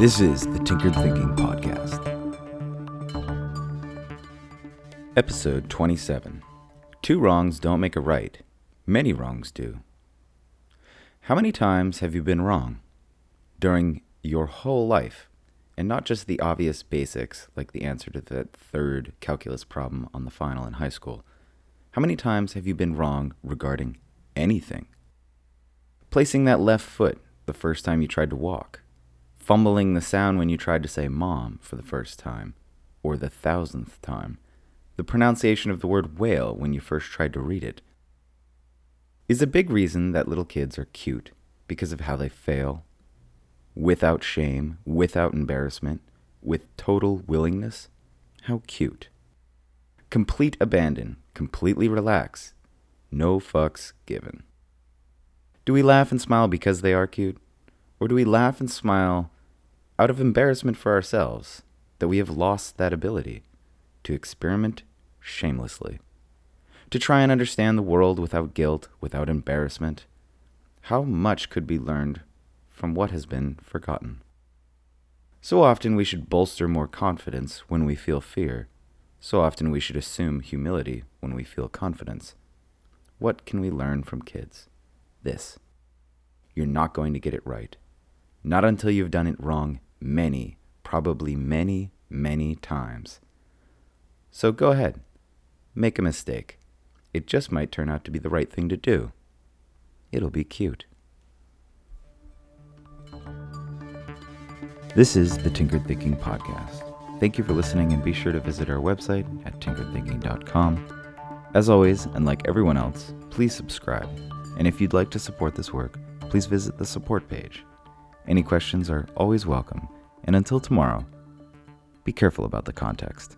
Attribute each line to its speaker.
Speaker 1: This is the Tinkered Thinking Podcast. Episode 27 Two wrongs don't make a right, many wrongs do. How many times have you been wrong? During your whole life, and not just the obvious basics like the answer to that third calculus problem on the final in high school. How many times have you been wrong regarding anything? Placing that left foot the first time you tried to walk, fumbling the sound when you tried to say mom for the first time, or the thousandth time, the pronunciation of the word whale when you first tried to read it. Is a big reason that little kids are cute because of how they fail, without shame, without embarrassment, with total willingness? How cute. Complete abandon, completely relax, no fucks given. Do we laugh and smile because they are cute? Or do we laugh and smile out of embarrassment for ourselves that we have lost that ability to experiment shamelessly? To try and understand the world without guilt, without embarrassment? How much could be learned from what has been forgotten? So often we should bolster more confidence when we feel fear. So often we should assume humility when we feel confidence. What can we learn from kids? This. You're not going to get it right. Not until you've done it wrong many, probably many, many times. So go ahead. Make a mistake. It just might turn out to be the right thing to do. It'll be cute. This is the Tinkered Thinking Podcast. Thank you for listening and be sure to visit our website at tinkeredthinking.com. As always, and like everyone else, please subscribe. And if you'd like to support this work, please visit the support page. Any questions are always welcome, and until tomorrow, be careful about the context.